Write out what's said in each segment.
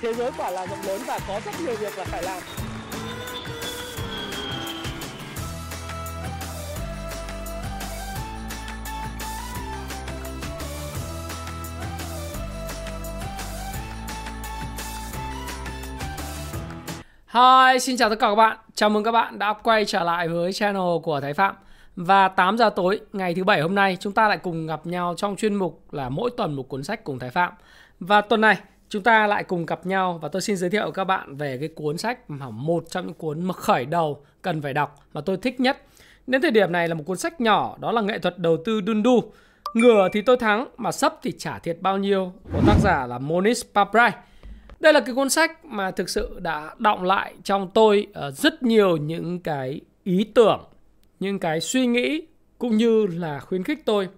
thế giới quả là rộng lớn và có rất nhiều việc là phải làm Hi, xin chào tất cả các bạn. Chào mừng các bạn đã quay trở lại với channel của Thái Phạm. Và 8 giờ tối ngày thứ bảy hôm nay chúng ta lại cùng gặp nhau trong chuyên mục là mỗi tuần một cuốn sách cùng Thái Phạm. Và tuần này chúng ta lại cùng gặp nhau và tôi xin giới thiệu các bạn về cái cuốn sách mà một trong những cuốn mà khởi đầu cần phải đọc mà tôi thích nhất. Đến thời điểm này là một cuốn sách nhỏ đó là nghệ thuật đầu tư Dundu. Ngửa thì tôi thắng mà sấp thì trả thiệt bao nhiêu của tác giả là Monish Paprai. Đây là cái cuốn sách mà thực sự đã động lại trong tôi ờ, rất nhiều những cái ý tưởng, những cái suy nghĩ cũng như là khuyến khích tôi,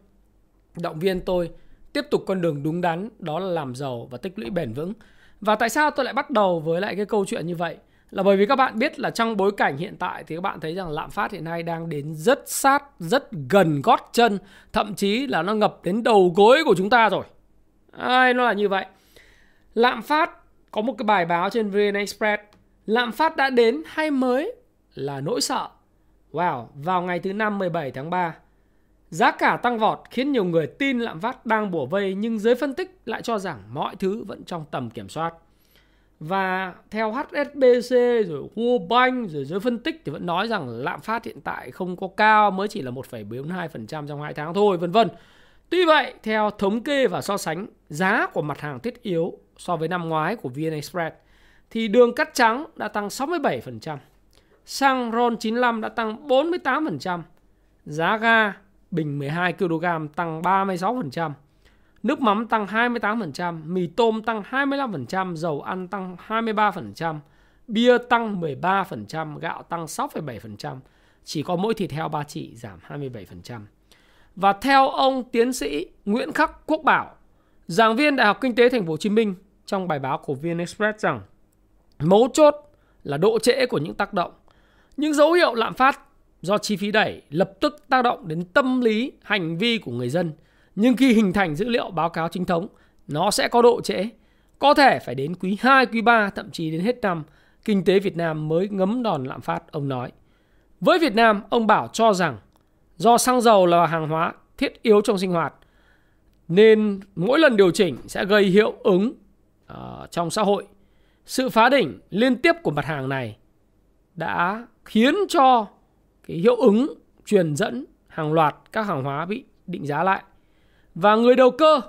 động viên tôi tiếp tục con đường đúng đắn đó là làm giàu và tích lũy bền vững. Và tại sao tôi lại bắt đầu với lại cái câu chuyện như vậy? Là bởi vì các bạn biết là trong bối cảnh hiện tại thì các bạn thấy rằng lạm phát hiện nay đang đến rất sát, rất gần gót chân, thậm chí là nó ngập đến đầu gối của chúng ta rồi. Ai nó là như vậy. Lạm phát có một cái bài báo trên VN Express lạm phát đã đến hay mới là nỗi sợ. Wow, vào ngày thứ năm 17 tháng 3, giá cả tăng vọt khiến nhiều người tin lạm phát đang bủa vây nhưng giới phân tích lại cho rằng mọi thứ vẫn trong tầm kiểm soát. Và theo HSBC rồi World Bank rồi giới phân tích thì vẫn nói rằng lạm phát hiện tại không có cao mới chỉ là 1,42% trong 2 tháng thôi vân vân. Tuy vậy, theo thống kê và so sánh giá của mặt hàng thiết yếu so với năm ngoái của VN Express thì đường cắt trắng đã tăng 67%, xăng RON 95 đã tăng 48%, giá ga bình 12 kg tăng 36%, nước mắm tăng 28%, mì tôm tăng 25%, dầu ăn tăng 23%, bia tăng 13%, gạo tăng 6,7%, chỉ có mỗi thịt heo ba chỉ giảm 27%. Và theo ông tiến sĩ Nguyễn Khắc Quốc Bảo, giảng viên Đại học Kinh tế Thành phố Hồ Chí Minh trong bài báo của VN Express rằng mấu chốt là độ trễ của những tác động. Những dấu hiệu lạm phát do chi phí đẩy lập tức tác động đến tâm lý, hành vi của người dân. Nhưng khi hình thành dữ liệu báo cáo chính thống, nó sẽ có độ trễ. Có thể phải đến quý 2, quý 3, thậm chí đến hết năm, kinh tế Việt Nam mới ngấm đòn lạm phát, ông nói. Với Việt Nam, ông Bảo cho rằng do xăng dầu là hàng hóa thiết yếu trong sinh hoạt, nên mỗi lần điều chỉnh sẽ gây hiệu ứng uh, trong xã hội. Sự phá đỉnh liên tiếp của mặt hàng này đã khiến cho cái hiệu ứng truyền dẫn hàng loạt các hàng hóa bị định giá lại. Và người đầu cơ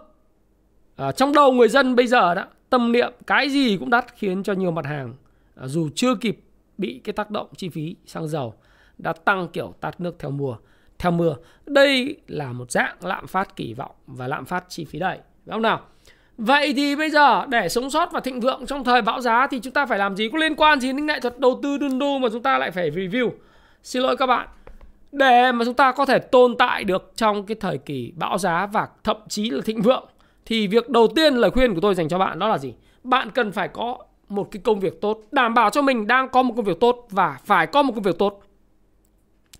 ở trong đầu người dân bây giờ đó tâm niệm cái gì cũng đắt khiến cho nhiều mặt hàng à, dù chưa kịp bị cái tác động chi phí xăng dầu đã tăng kiểu tạt nước theo mùa theo mưa. Đây là một dạng lạm phát kỳ vọng và lạm phát chi phí đẩy. Đúng không nào? Vậy thì bây giờ để sống sót và thịnh vượng trong thời bão giá thì chúng ta phải làm gì? Có liên quan gì đến nghệ thuật đầu tư đun đu mà chúng ta lại phải review? Xin lỗi các bạn. Để mà chúng ta có thể tồn tại được trong cái thời kỳ bão giá và thậm chí là thịnh vượng thì việc đầu tiên lời khuyên của tôi dành cho bạn đó là gì? Bạn cần phải có một cái công việc tốt, đảm bảo cho mình đang có một công việc tốt và phải có một công việc tốt.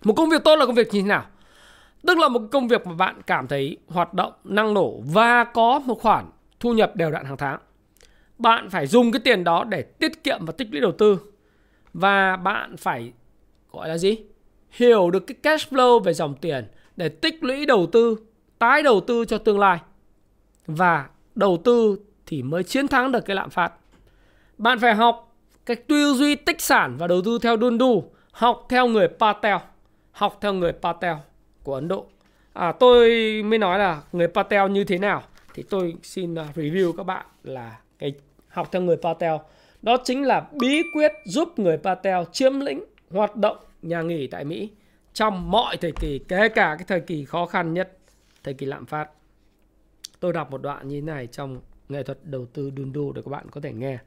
Một công việc tốt là công việc như thế nào? Tức là một công việc mà bạn cảm thấy hoạt động năng nổ và có một khoản thu nhập đều đặn hàng tháng. Bạn phải dùng cái tiền đó để tiết kiệm và tích lũy đầu tư. Và bạn phải gọi là gì? Hiểu được cái cash flow về dòng tiền để tích lũy đầu tư, tái đầu tư cho tương lai. Và đầu tư thì mới chiến thắng được cái lạm phát. Bạn phải học cái tư duy tích sản và đầu tư theo đun đu, học theo người Patel, học theo người Patel của Ấn Độ. À, tôi mới nói là người Patel như thế nào thì tôi xin à, review các bạn là cái học theo người Patel. Đó chính là bí quyết giúp người Patel chiếm lĩnh hoạt động nhà nghỉ tại Mỹ trong mọi thời kỳ, kể cả cái thời kỳ khó khăn nhất, thời kỳ lạm phát. Tôi đọc một đoạn như thế này trong nghệ thuật đầu tư Dundu để các bạn có thể nghe.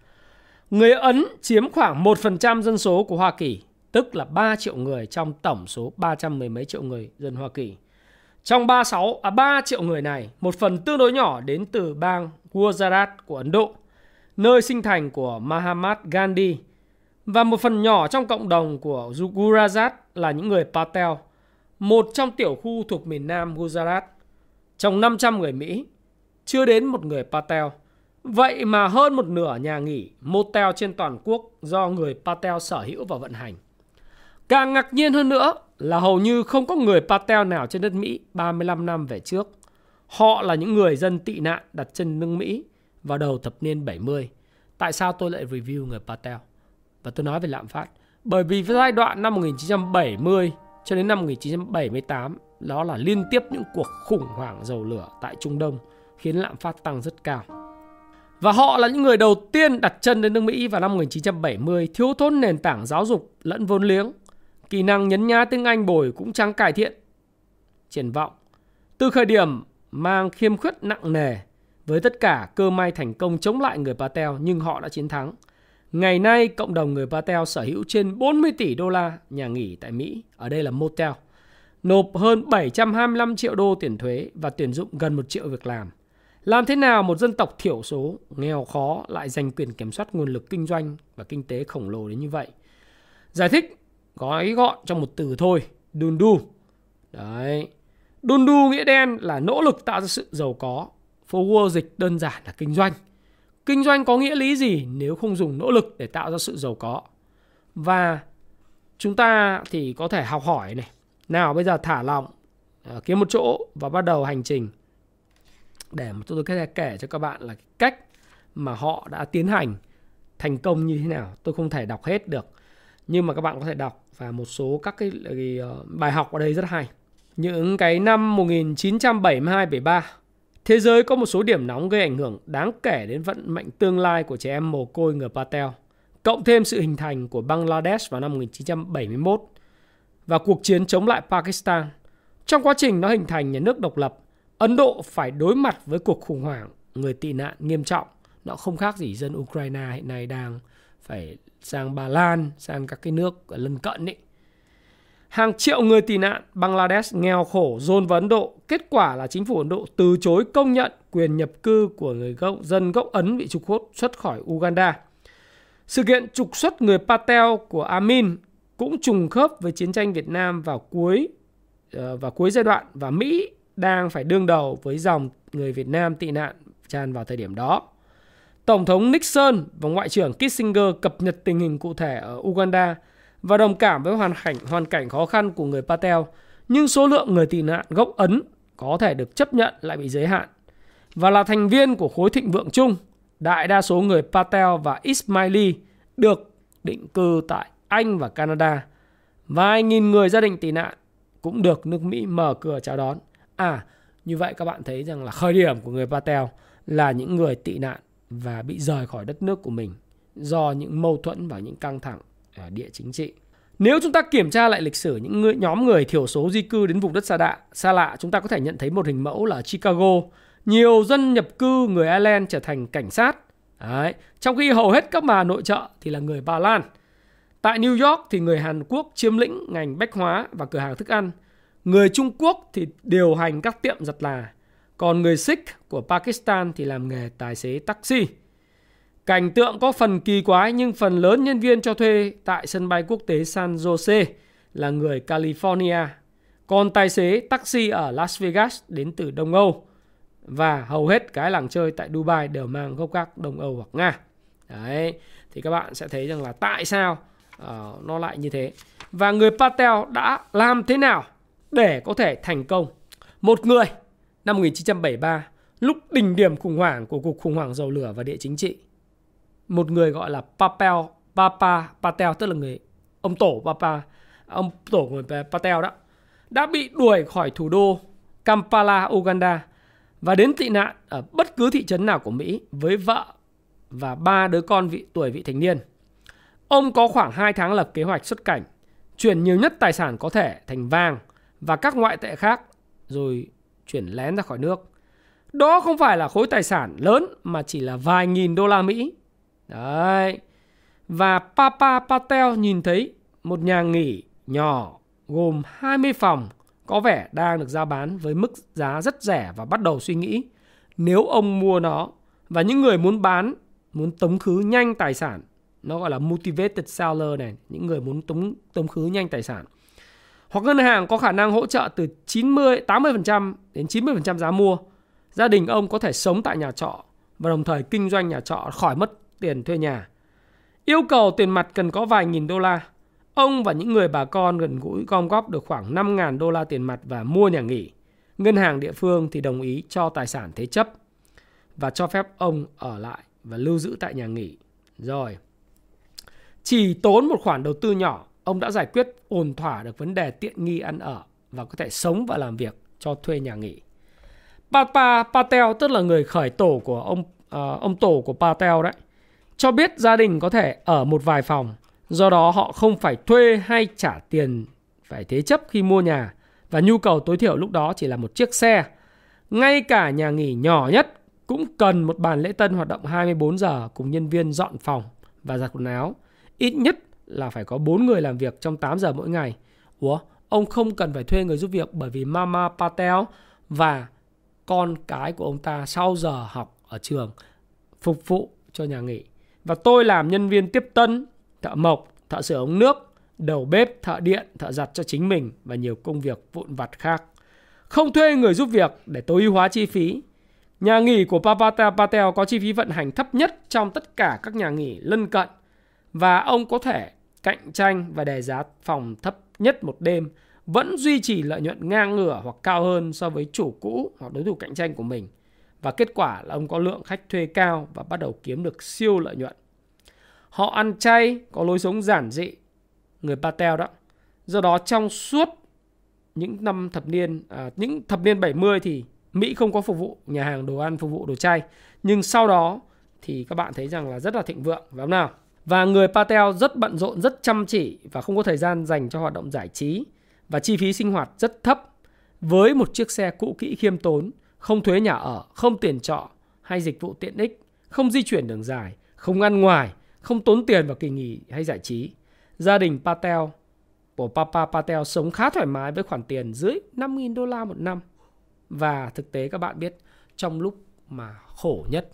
Người Ấn chiếm khoảng 1% dân số của Hoa Kỳ, tức là 3 triệu người trong tổng số 310 mấy triệu người dân Hoa Kỳ. Trong 36 à 3 triệu người này, một phần tương đối nhỏ đến từ bang Gujarat của Ấn Độ, nơi sinh thành của Mahatma Gandhi, và một phần nhỏ trong cộng đồng của Gujarat là những người Patel, một trong tiểu khu thuộc miền nam Gujarat. Trong 500 người Mỹ, chưa đến một người Patel. Vậy mà hơn một nửa nhà nghỉ motel trên toàn quốc do người Patel sở hữu và vận hành. Càng ngạc nhiên hơn nữa là hầu như không có người Patel nào trên đất Mỹ 35 năm về trước. Họ là những người dân tị nạn đặt chân nước Mỹ vào đầu thập niên 70. Tại sao tôi lại review người Patel? Và tôi nói về lạm phát. Bởi vì giai đoạn năm 1970 cho đến năm 1978 đó là liên tiếp những cuộc khủng hoảng dầu lửa tại Trung Đông khiến lạm phát tăng rất cao. Và họ là những người đầu tiên đặt chân đến nước Mỹ vào năm 1970 thiếu thốn nền tảng giáo dục lẫn vốn liếng. Kỹ năng nhấn nhá tiếng Anh bồi cũng chẳng cải thiện. Triển vọng. Từ khởi điểm mang khiêm khuyết nặng nề với tất cả cơ may thành công chống lại người Patel, nhưng họ đã chiến thắng. Ngày nay, cộng đồng người Patel sở hữu trên 40 tỷ đô la nhà nghỉ tại Mỹ, ở đây là motel, nộp hơn 725 triệu đô tiền thuế và tuyển dụng gần 1 triệu việc làm. Làm thế nào một dân tộc thiểu số, nghèo khó lại giành quyền kiểm soát nguồn lực kinh doanh và kinh tế khổng lồ đến như vậy? Giải thích gói gọn trong một từ thôi, dundu. Đấy. Dundu nghĩa đen là nỗ lực tạo ra sự giàu có. Forward dịch đơn giản là kinh doanh. Kinh doanh có nghĩa lý gì nếu không dùng nỗ lực để tạo ra sự giàu có? Và chúng ta thì có thể học hỏi này. Nào bây giờ thả lỏng, ờ, kiếm một chỗ và bắt đầu hành trình để mà tôi có thể kể cho các bạn là cách mà họ đã tiến hành thành công như thế nào. Tôi không thể đọc hết được. Nhưng mà các bạn có thể đọc và một số các cái, ờ, cái ờ, bài học ở đây rất hay. Những cái năm 1972-73 Thế giới có một số điểm nóng gây ảnh hưởng đáng kể đến vận mệnh tương lai của trẻ em mồ côi người Patel, cộng thêm sự hình thành của Bangladesh vào năm 1971 và cuộc chiến chống lại Pakistan. Trong quá trình nó hình thành nhà nước độc lập, Ấn Độ phải đối mặt với cuộc khủng hoảng người tị nạn nghiêm trọng. Nó không khác gì dân Ukraine hiện nay đang phải sang Ba Lan, sang các cái nước lân cận ấy. Hàng triệu người tị nạn Bangladesh nghèo khổ dồn vào Ấn Độ. Kết quả là chính phủ Ấn Độ từ chối công nhận quyền nhập cư của người gốc, dân gốc Ấn bị trục xuất khỏi Uganda. Sự kiện trục xuất người Patel của Amin cũng trùng khớp với chiến tranh Việt Nam vào cuối và vào cuối giai đoạn và Mỹ đang phải đương đầu với dòng người Việt Nam tị nạn tràn vào thời điểm đó. Tổng thống Nixon và Ngoại trưởng Kissinger cập nhật tình hình cụ thể ở Uganda và đồng cảm với hoàn cảnh hoàn cảnh khó khăn của người Patel, nhưng số lượng người tị nạn gốc Ấn có thể được chấp nhận lại bị giới hạn. Và là thành viên của khối thịnh vượng chung, đại đa số người Patel và Ismaili được định cư tại Anh và Canada. Vài nghìn người gia đình tị nạn cũng được nước Mỹ mở cửa chào đón. À, như vậy các bạn thấy rằng là khởi điểm của người Patel là những người tị nạn và bị rời khỏi đất nước của mình do những mâu thuẫn và những căng thẳng địa chính trị. Nếu chúng ta kiểm tra lại lịch sử những người, nhóm người thiểu số di cư đến vùng đất xa lạ, xa lạ, chúng ta có thể nhận thấy một hình mẫu là Chicago. Nhiều dân nhập cư người Ireland trở thành cảnh sát. Đấy. Trong khi hầu hết các bà nội trợ thì là người Ba Lan. Tại New York thì người Hàn Quốc chiếm lĩnh ngành bách hóa và cửa hàng thức ăn. Người Trung Quốc thì điều hành các tiệm giặt là. Còn người Sikh của Pakistan thì làm nghề tài xế taxi. Cảnh tượng có phần kỳ quái nhưng phần lớn nhân viên cho thuê tại sân bay quốc tế San Jose là người California. Còn tài xế taxi ở Las Vegas đến từ Đông Âu. Và hầu hết cái làng chơi tại Dubai đều mang gốc gác Đông Âu hoặc Nga. Đấy, thì các bạn sẽ thấy rằng là tại sao uh, nó lại như thế. Và người Patel đã làm thế nào để có thể thành công? Một người năm 1973, lúc đỉnh điểm khủng hoảng của cuộc khủng hoảng dầu lửa và địa chính trị, một người gọi là Papel Papa Patel tức là người ông tổ Papa ông tổ của người Patel đó đã bị đuổi khỏi thủ đô Kampala, Uganda và đến tị nạn ở bất cứ thị trấn nào của Mỹ với vợ và ba đứa con vị tuổi vị thành niên. Ông có khoảng 2 tháng lập kế hoạch xuất cảnh, chuyển nhiều nhất tài sản có thể thành vàng và các ngoại tệ khác rồi chuyển lén ra khỏi nước. Đó không phải là khối tài sản lớn mà chỉ là vài nghìn đô la Mỹ Đấy. Và Papa Patel nhìn thấy một nhà nghỉ nhỏ gồm 20 phòng, có vẻ đang được giao bán với mức giá rất rẻ và bắt đầu suy nghĩ nếu ông mua nó. Và những người muốn bán, muốn tống khứ nhanh tài sản, nó gọi là motivated seller này, những người muốn tống tống khứ nhanh tài sản. Hoặc ngân hàng có khả năng hỗ trợ từ 90 80% đến 90% giá mua. Gia đình ông có thể sống tại nhà trọ và đồng thời kinh doanh nhà trọ khỏi mất tiền thuê nhà. Yêu cầu tiền mặt cần có vài nghìn đô la. Ông và những người bà con gần gũi gom góp được khoảng 5.000 đô la tiền mặt và mua nhà nghỉ. Ngân hàng địa phương thì đồng ý cho tài sản thế chấp và cho phép ông ở lại và lưu giữ tại nhà nghỉ. Rồi. Chỉ tốn một khoản đầu tư nhỏ, ông đã giải quyết ổn thỏa được vấn đề tiện nghi ăn ở và có thể sống và làm việc cho thuê nhà nghỉ. Papa Patel tức là người khởi tổ của ông uh, ông tổ của Patel đấy cho biết gia đình có thể ở một vài phòng do đó họ không phải thuê hay trả tiền phải thế chấp khi mua nhà và nhu cầu tối thiểu lúc đó chỉ là một chiếc xe. Ngay cả nhà nghỉ nhỏ nhất cũng cần một bàn lễ tân hoạt động 24 giờ cùng nhân viên dọn phòng và giặt quần áo. Ít nhất là phải có 4 người làm việc trong 8 giờ mỗi ngày. Ủa, ông không cần phải thuê người giúp việc bởi vì Mama Patel và con cái của ông ta sau giờ học ở trường phục vụ cho nhà nghỉ. Và tôi làm nhân viên tiếp tân, thợ mộc, thợ sửa ống nước, đầu bếp, thợ điện, thợ giặt cho chính mình và nhiều công việc vụn vặt khác. Không thuê người giúp việc để tối ưu hóa chi phí. Nhà nghỉ của Papa Patel có chi phí vận hành thấp nhất trong tất cả các nhà nghỉ lân cận và ông có thể cạnh tranh và đề giá phòng thấp nhất một đêm vẫn duy trì lợi nhuận ngang ngửa hoặc cao hơn so với chủ cũ hoặc đối thủ cạnh tranh của mình. Và kết quả là ông có lượng khách thuê cao và bắt đầu kiếm được siêu lợi nhuận. Họ ăn chay, có lối sống giản dị, người Patel đó. Do đó trong suốt những năm thập niên, à, những thập niên 70 thì Mỹ không có phục vụ nhà hàng đồ ăn phục vụ đồ chay. Nhưng sau đó thì các bạn thấy rằng là rất là thịnh vượng, phải không nào? Và người Patel rất bận rộn, rất chăm chỉ và không có thời gian dành cho hoạt động giải trí và chi phí sinh hoạt rất thấp với một chiếc xe cũ kỹ khiêm tốn, không thuế nhà ở, không tiền trọ hay dịch vụ tiện ích, không di chuyển đường dài, không ăn ngoài, không tốn tiền vào kỳ nghỉ hay giải trí. Gia đình Patel của Papa Patel sống khá thoải mái với khoản tiền dưới 5.000 đô la một năm. Và thực tế các bạn biết trong lúc mà khổ nhất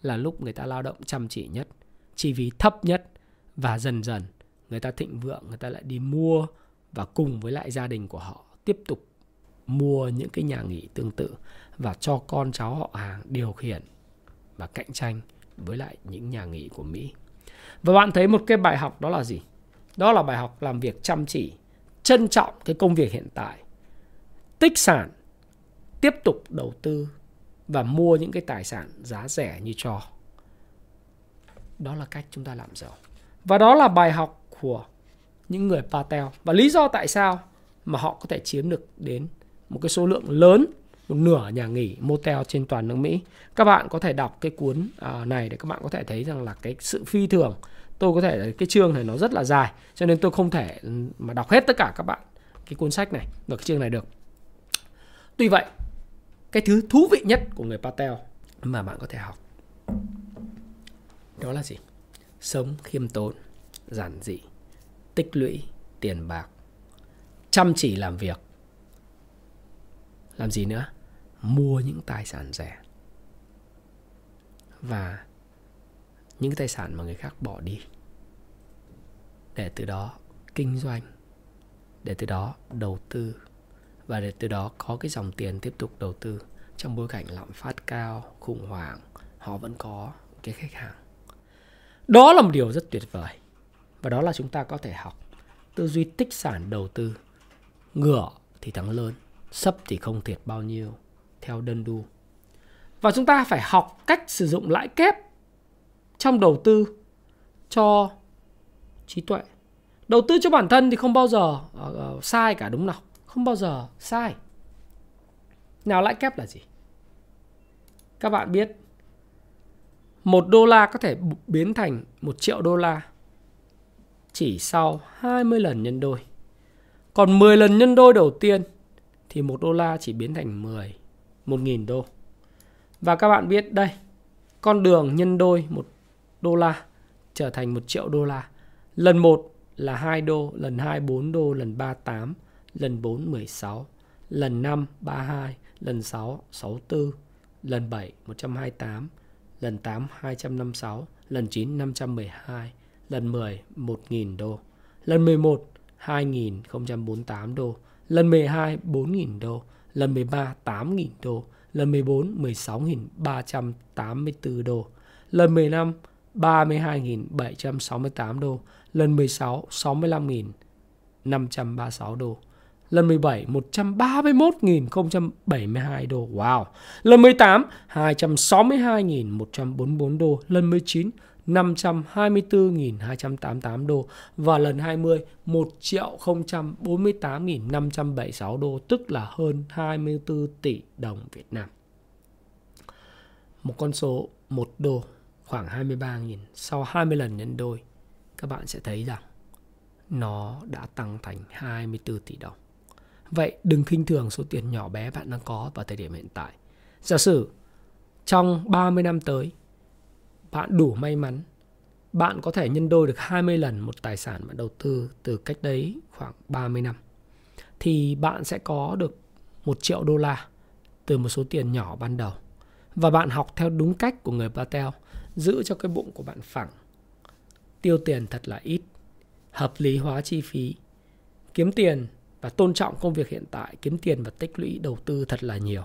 là lúc người ta lao động chăm chỉ nhất, chi phí thấp nhất và dần dần người ta thịnh vượng, người ta lại đi mua và cùng với lại gia đình của họ tiếp tục mua những cái nhà nghỉ tương tự và cho con cháu họ hàng điều khiển và cạnh tranh với lại những nhà nghỉ của Mỹ. Và bạn thấy một cái bài học đó là gì? Đó là bài học làm việc chăm chỉ, trân trọng cái công việc hiện tại, tích sản, tiếp tục đầu tư và mua những cái tài sản giá rẻ như cho. Đó là cách chúng ta làm giàu. Và đó là bài học của những người Patel và lý do tại sao mà họ có thể chiếm được đến một cái số lượng lớn một nửa nhà nghỉ motel trên toàn nước Mỹ. Các bạn có thể đọc cái cuốn à, này để các bạn có thể thấy rằng là cái sự phi thường. Tôi có thể cái chương này nó rất là dài cho nên tôi không thể ừ, mà đọc hết tất cả các bạn cái cuốn sách này và cái chương này được. Tuy vậy, cái thứ thú vị nhất của người Patel mà bạn có thể học đó là gì? Sống khiêm tốn, giản dị tích lũy tiền bạc chăm chỉ làm việc làm gì nữa mua những tài sản rẻ và những tài sản mà người khác bỏ đi để từ đó kinh doanh để từ đó đầu tư và để từ đó có cái dòng tiền tiếp tục đầu tư trong bối cảnh lạm phát cao khủng hoảng họ vẫn có cái khách hàng đó là một điều rất tuyệt vời và đó là chúng ta có thể học tư duy tích sản đầu tư. Ngựa thì thắng lớn, sấp thì không thiệt bao nhiêu, theo đơn đu. Và chúng ta phải học cách sử dụng lãi kép trong đầu tư cho trí tuệ. Đầu tư cho bản thân thì không bao giờ uh, sai cả đúng nào? Không bao giờ sai. Nào lãi kép là gì? Các bạn biết một đô la có thể biến thành một triệu đô la chỉ sau 20 lần nhân đôi. Còn 10 lần nhân đôi đầu tiên thì một đô la chỉ biến thành 10, 1.000 đô. Và các bạn biết đây, con đường nhân đôi 1 đô la trở thành 1 triệu đô la. Lần 1 là 2 đô, lần 2 4 đô, lần 3 8, lần 4 16, lần 5 32, lần 6 64, lần 7 128, lần 8 256, lần 9 512, lần 10 1.000 đô, lần 11 2.048 đô, lần 12 4.000 đô, lần 13 8.000 đô, Lần 14 16.384 đô. Lần 15 32.768 đô. Lần 16 65.536 đô. Lần 17 131.072 đô. Wow. Lần 18 262.144 đô. Lần 19 524.288 đô và lần 20 1 triệu 048.576 đô, tức là hơn 24 tỷ đồng Việt Nam. Một con số 1 đô, khoảng 23.000 sau 20 lần nhân đôi, các bạn sẽ thấy rằng nó đã tăng thành 24 tỷ đồng. Vậy đừng khinh thường số tiền nhỏ bé bạn đang có vào thời điểm hiện tại. Giả sử trong 30 năm tới bạn đủ may mắn. Bạn có thể nhân đôi được 20 lần một tài sản bạn đầu tư từ cách đấy khoảng 30 năm. Thì bạn sẽ có được 1 triệu đô la từ một số tiền nhỏ ban đầu. Và bạn học theo đúng cách của người Patel, giữ cho cái bụng của bạn phẳng. Tiêu tiền thật là ít, hợp lý hóa chi phí. Kiếm tiền và tôn trọng công việc hiện tại, kiếm tiền và tích lũy đầu tư thật là nhiều.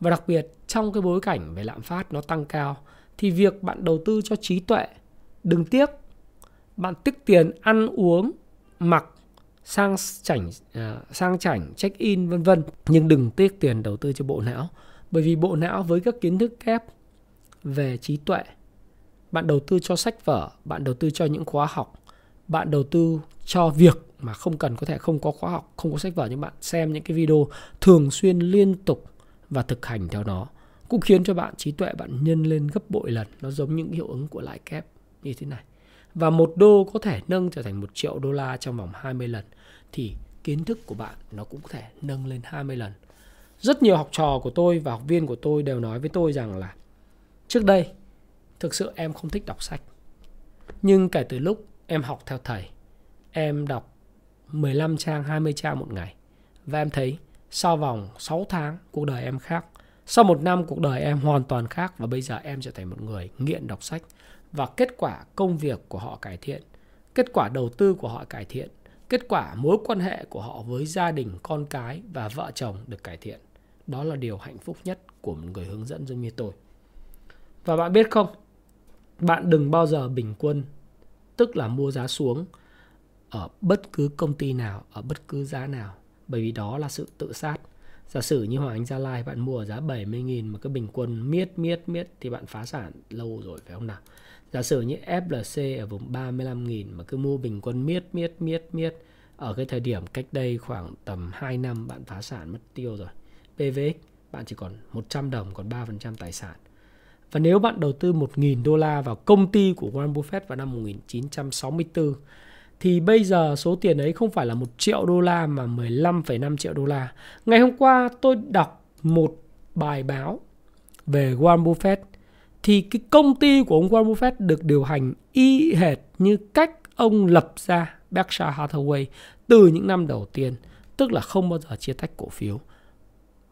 Và đặc biệt, trong cái bối cảnh về lạm phát nó tăng cao thì việc bạn đầu tư cho trí tuệ, đừng tiếc. Bạn tích tiền ăn uống, mặc, sang chảnh à, sang chảnh, check in, vân vân. Nhưng đừng tiếc tiền đầu tư cho bộ não, bởi vì bộ não với các kiến thức kép về trí tuệ, bạn đầu tư cho sách vở, bạn đầu tư cho những khóa học, bạn đầu tư cho việc mà không cần, có thể không có khóa học, không có sách vở, nhưng bạn xem những cái video thường xuyên liên tục và thực hành theo nó cũng khiến cho bạn trí tuệ bạn nhân lên gấp bội lần nó giống những hiệu ứng của lãi kép như thế này và một đô có thể nâng trở thành một triệu đô la trong vòng 20 lần thì kiến thức của bạn nó cũng có thể nâng lên 20 lần. Rất nhiều học trò của tôi và học viên của tôi đều nói với tôi rằng là trước đây thực sự em không thích đọc sách. Nhưng kể từ lúc em học theo thầy, em đọc 15 trang, 20 trang một ngày và em thấy sau vòng 6 tháng cuộc đời em khác. Sau một năm cuộc đời em hoàn toàn khác và bây giờ em trở thành một người nghiện đọc sách và kết quả công việc của họ cải thiện, kết quả đầu tư của họ cải thiện, kết quả mối quan hệ của họ với gia đình, con cái và vợ chồng được cải thiện. Đó là điều hạnh phúc nhất của một người hướng dẫn giống như tôi. Và bạn biết không, bạn đừng bao giờ bình quân, tức là mua giá xuống ở bất cứ công ty nào, ở bất cứ giá nào, bởi vì đó là sự tự sát. Giả sử như Hoàng Anh Gia Lai, bạn mua ở giá 70.000 mà cứ bình quân miết miết miết thì bạn phá sản lâu rồi, phải không nào? Giả sử như FLC ở vùng 35.000 mà cứ mua bình quân miết miết miết miết, ở cái thời điểm cách đây khoảng tầm 2 năm bạn phá sản mất tiêu rồi. PVX bạn chỉ còn 100 đồng, còn 3% tài sản. Và nếu bạn đầu tư 1.000 đô la vào công ty của Warren Buffett vào năm 1964 thì bây giờ số tiền ấy không phải là 1 triệu đô la mà 15,5 triệu đô la. Ngày hôm qua tôi đọc một bài báo về Warren Buffett thì cái công ty của ông Warren Buffett được điều hành y hệt như cách ông lập ra Berkshire Hathaway từ những năm đầu tiên, tức là không bao giờ chia tách cổ phiếu.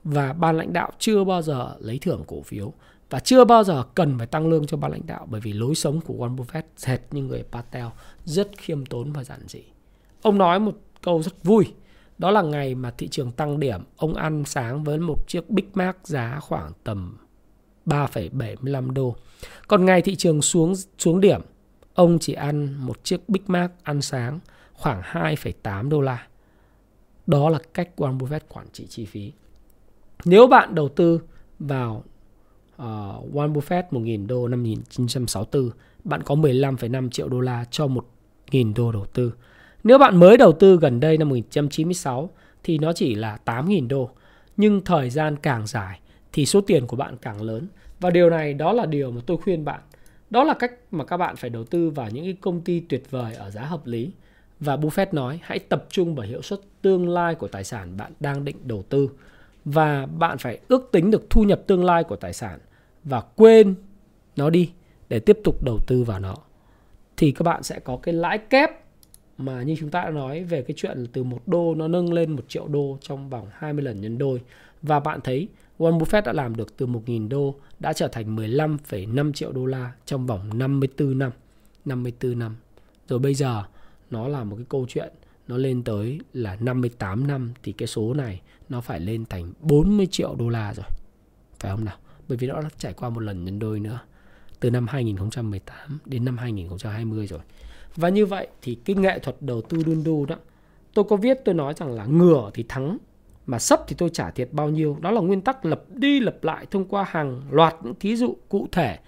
Và ban lãnh đạo chưa bao giờ lấy thưởng cổ phiếu và chưa bao giờ cần phải tăng lương cho ban lãnh đạo bởi vì lối sống của Warren Buffett hệt như người Patel rất khiêm tốn và giản dị. Ông nói một câu rất vui, đó là ngày mà thị trường tăng điểm, ông ăn sáng với một chiếc Big Mac giá khoảng tầm 3,75 đô. Còn ngày thị trường xuống xuống điểm, ông chỉ ăn một chiếc Big Mac ăn sáng khoảng 2,8 đô la. Đó là cách Warren Buffett quản trị chi phí. Nếu bạn đầu tư vào uh, Warren Buffett 1.000 đô năm 1964, bạn có 15,5 triệu đô la cho 1.000 đô đầu tư. Nếu bạn mới đầu tư gần đây năm 1996 thì nó chỉ là 8.000 đô. Nhưng thời gian càng dài thì số tiền của bạn càng lớn. Và điều này đó là điều mà tôi khuyên bạn. Đó là cách mà các bạn phải đầu tư vào những cái công ty tuyệt vời ở giá hợp lý. Và Buffett nói hãy tập trung vào hiệu suất tương lai của tài sản bạn đang định đầu tư. Và bạn phải ước tính được thu nhập tương lai của tài sản và quên nó đi để tiếp tục đầu tư vào nó. Thì các bạn sẽ có cái lãi kép mà như chúng ta đã nói về cái chuyện từ một đô nó nâng lên một triệu đô trong vòng 20 lần nhân đôi. Và bạn thấy Warren Buffett đã làm được từ 1.000 đô đã trở thành 15,5 triệu đô la trong vòng 54 năm. 54 năm. Rồi bây giờ nó là một cái câu chuyện nó lên tới là 58 năm thì cái số này nó phải lên thành 40 triệu đô la rồi. phải không nào? Bởi vì nó đã trải qua một lần nhân đôi nữa từ năm 2018 đến năm 2020 rồi. Và như vậy thì cái nghệ thuật đầu tư đun đu đó tôi có viết tôi nói rằng là ngửa thì thắng mà sấp thì tôi trả thiệt bao nhiêu. Đó là nguyên tắc lập đi lập lại thông qua hàng loạt những thí dụ cụ thể,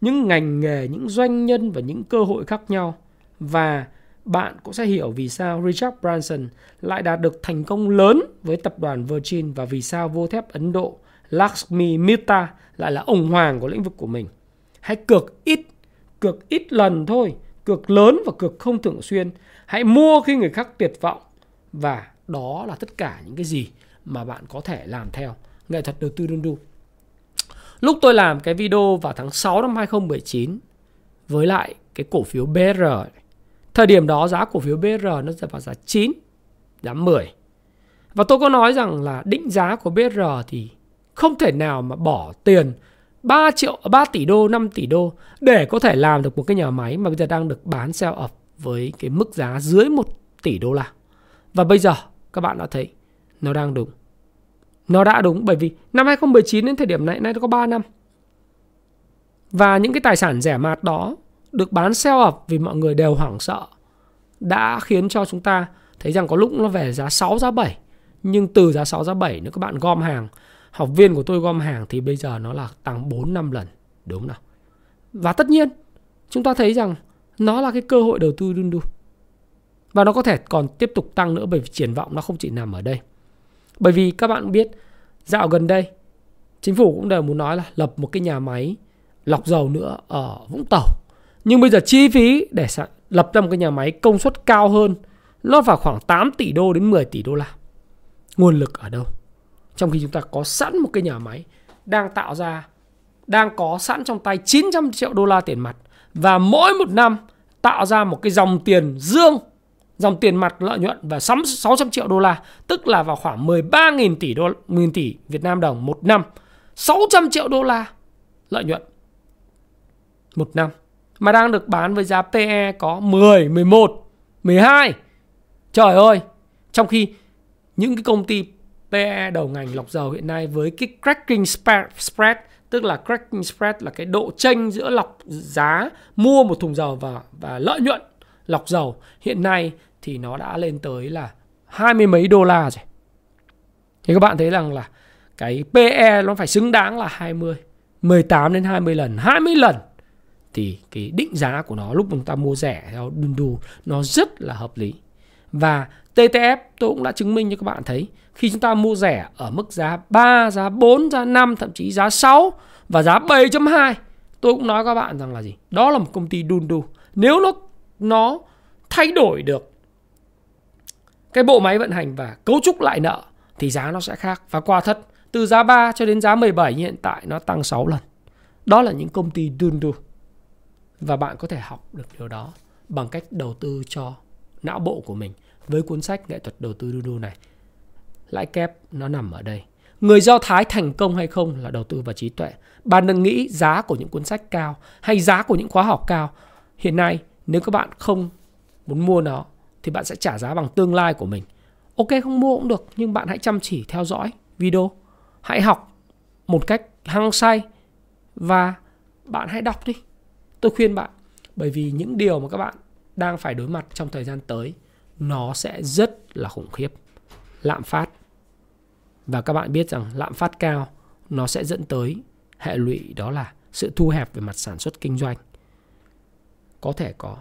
những ngành nghề, những doanh nhân và những cơ hội khác nhau. Và bạn cũng sẽ hiểu vì sao Richard Branson lại đạt được thành công lớn với tập đoàn Virgin và vì sao vô thép Ấn Độ Lakshmi Mitta lại là ông hoàng của lĩnh vực của mình. Hãy cược ít, cược ít lần thôi, cược lớn và cược không thường xuyên. Hãy mua khi người khác tuyệt vọng và đó là tất cả những cái gì mà bạn có thể làm theo nghệ thuật đầu tư đun đu. Lúc tôi làm cái video vào tháng 6 năm 2019 với lại cái cổ phiếu BR Thời điểm đó giá cổ phiếu BR nó rơi vào giá 9, giá 10. Và tôi có nói rằng là định giá của BR thì không thể nào mà bỏ tiền 3 triệu 3 tỷ đô, 5 tỷ đô để có thể làm được một cái nhà máy mà bây giờ đang được bán sell off với cái mức giá dưới 1 tỷ đô la. Và bây giờ các bạn đã thấy nó đang đúng. Nó đã đúng bởi vì năm 2019 đến thời điểm này nay nó có 3 năm. Và những cái tài sản rẻ mạt đó được bán sell off vì mọi người đều hoảng sợ đã khiến cho chúng ta thấy rằng có lúc nó về giá 6 giá 7 nhưng từ giá 6 giá 7 nếu các bạn gom hàng học viên của tôi gom hàng thì bây giờ nó là tăng 4 5 lần đúng nào và tất nhiên, chúng ta thấy rằng nó là cái cơ hội đầu tư đun đun. và nó có thể còn tiếp tục tăng nữa bởi vì triển vọng nó không chỉ nằm ở đây bởi vì các bạn biết, dạo gần đây, chính phủ cũng đều muốn nói là lập một cái nhà máy lọc dầu nữa ở Vũng Tàu nhưng bây giờ chi phí để lập ra một cái nhà máy công suất cao hơn, nó vào khoảng 8 tỷ đô đến 10 tỷ đô la. Nguồn lực ở đâu? Trong khi chúng ta có sẵn một cái nhà máy đang tạo ra đang có sẵn trong tay 900 triệu đô la tiền mặt và mỗi một năm tạo ra một cái dòng tiền dương dòng tiền mặt lợi nhuận và 600 triệu đô la tức là vào khoảng 13.000 tỷ đô nghìn tỷ Việt Nam đồng một năm. 600 triệu đô la lợi nhuận một năm. Mà đang được bán với giá PE có 10, 11, 12. Trời ơi, trong khi những cái công ty PE đầu ngành lọc dầu hiện nay với cái cracking spread tức là cracking spread là cái độ chênh giữa lọc giá mua một thùng dầu và và lợi nhuận lọc dầu. Hiện nay thì nó đã lên tới là hai mươi mấy đô la rồi. Thì các bạn thấy rằng là cái PE nó phải xứng đáng là 20, 18 đến 20 lần, 20 lần thì cái định giá của nó lúc chúng ta mua rẻ theo đun đu nó rất là hợp lý và TTF tôi cũng đã chứng minh cho các bạn thấy khi chúng ta mua rẻ ở mức giá 3, giá 4, giá 5 thậm chí giá 6 và giá 7.2 tôi cũng nói các bạn rằng là gì? Đó là một công ty đun đu nếu nó nó thay đổi được cái bộ máy vận hành và cấu trúc lại nợ thì giá nó sẽ khác. Và qua thật từ giá 3 cho đến giá 17 hiện tại nó tăng 6 lần. Đó là những công ty đun đu và bạn có thể học được điều đó bằng cách đầu tư cho não bộ của mình với cuốn sách nghệ thuật đầu tư Dudu này. Lãi kép nó nằm ở đây. Người Do Thái thành công hay không là đầu tư vào trí tuệ. Bạn đừng nghĩ giá của những cuốn sách cao hay giá của những khóa học cao. Hiện nay, nếu các bạn không muốn mua nó, thì bạn sẽ trả giá bằng tương lai của mình. Ok, không mua cũng được, nhưng bạn hãy chăm chỉ theo dõi video. Hãy học một cách hăng say và bạn hãy đọc đi tôi khuyên bạn, bởi vì những điều mà các bạn đang phải đối mặt trong thời gian tới, nó sẽ rất là khủng khiếp. Lạm phát. Và các bạn biết rằng lạm phát cao, nó sẽ dẫn tới hệ lụy đó là sự thu hẹp về mặt sản xuất kinh doanh. Có thể có.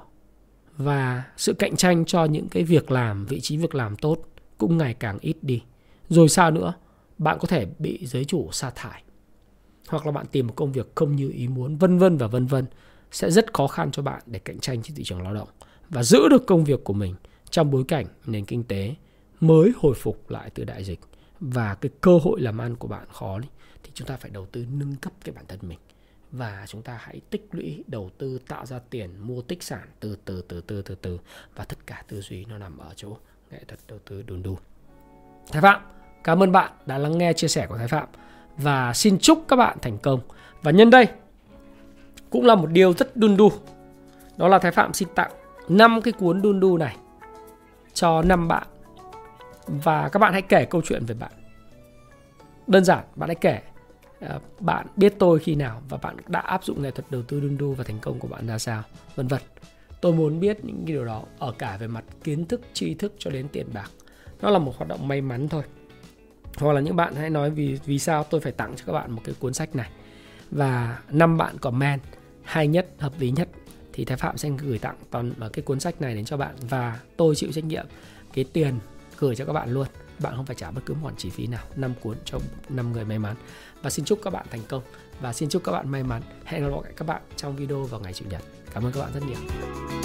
Và sự cạnh tranh cho những cái việc làm, vị trí việc làm tốt cũng ngày càng ít đi. Rồi sao nữa? Bạn có thể bị giới chủ sa thải. Hoặc là bạn tìm một công việc không như ý muốn, vân vân và vân vân sẽ rất khó khăn cho bạn để cạnh tranh trên thị trường lao động và giữ được công việc của mình trong bối cảnh nền kinh tế mới hồi phục lại từ đại dịch. Và cái cơ hội làm ăn của bạn khó đi, thì chúng ta phải đầu tư nâng cấp cái bản thân mình. Và chúng ta hãy tích lũy đầu tư tạo ra tiền mua tích sản từ từ từ từ từ từ. Và tất cả tư duy nó nằm ở chỗ nghệ thuật đầu tư đùn đùn. Thái Phạm cảm ơn bạn đã lắng nghe chia sẻ của Thái Phạm. Và xin chúc các bạn thành công. Và nhân đây cũng là một điều rất đun đu. Đó là Thái Phạm xin tặng 5 cái cuốn đun đu này cho 5 bạn. Và các bạn hãy kể câu chuyện về bạn. Đơn giản, bạn hãy kể ờ, bạn biết tôi khi nào và bạn đã áp dụng nghệ thuật đầu tư đun đu và thành công của bạn ra sao vân vân tôi muốn biết những cái điều đó ở cả về mặt kiến thức tri thức cho đến tiền bạc nó là một hoạt động may mắn thôi hoặc là những bạn hãy nói vì vì sao tôi phải tặng cho các bạn một cái cuốn sách này và năm bạn comment hay nhất, hợp lý nhất, thì thái phạm sẽ gửi tặng toàn cái cuốn sách này đến cho bạn. Và tôi chịu trách nhiệm cái tiền gửi cho các bạn luôn. Bạn không phải trả bất cứ một khoản chi phí nào. Năm cuốn cho năm người may mắn. Và xin chúc các bạn thành công. Và xin chúc các bạn may mắn. Hẹn gặp lại các bạn trong video vào ngày chủ nhật. Cảm ơn các bạn rất nhiều.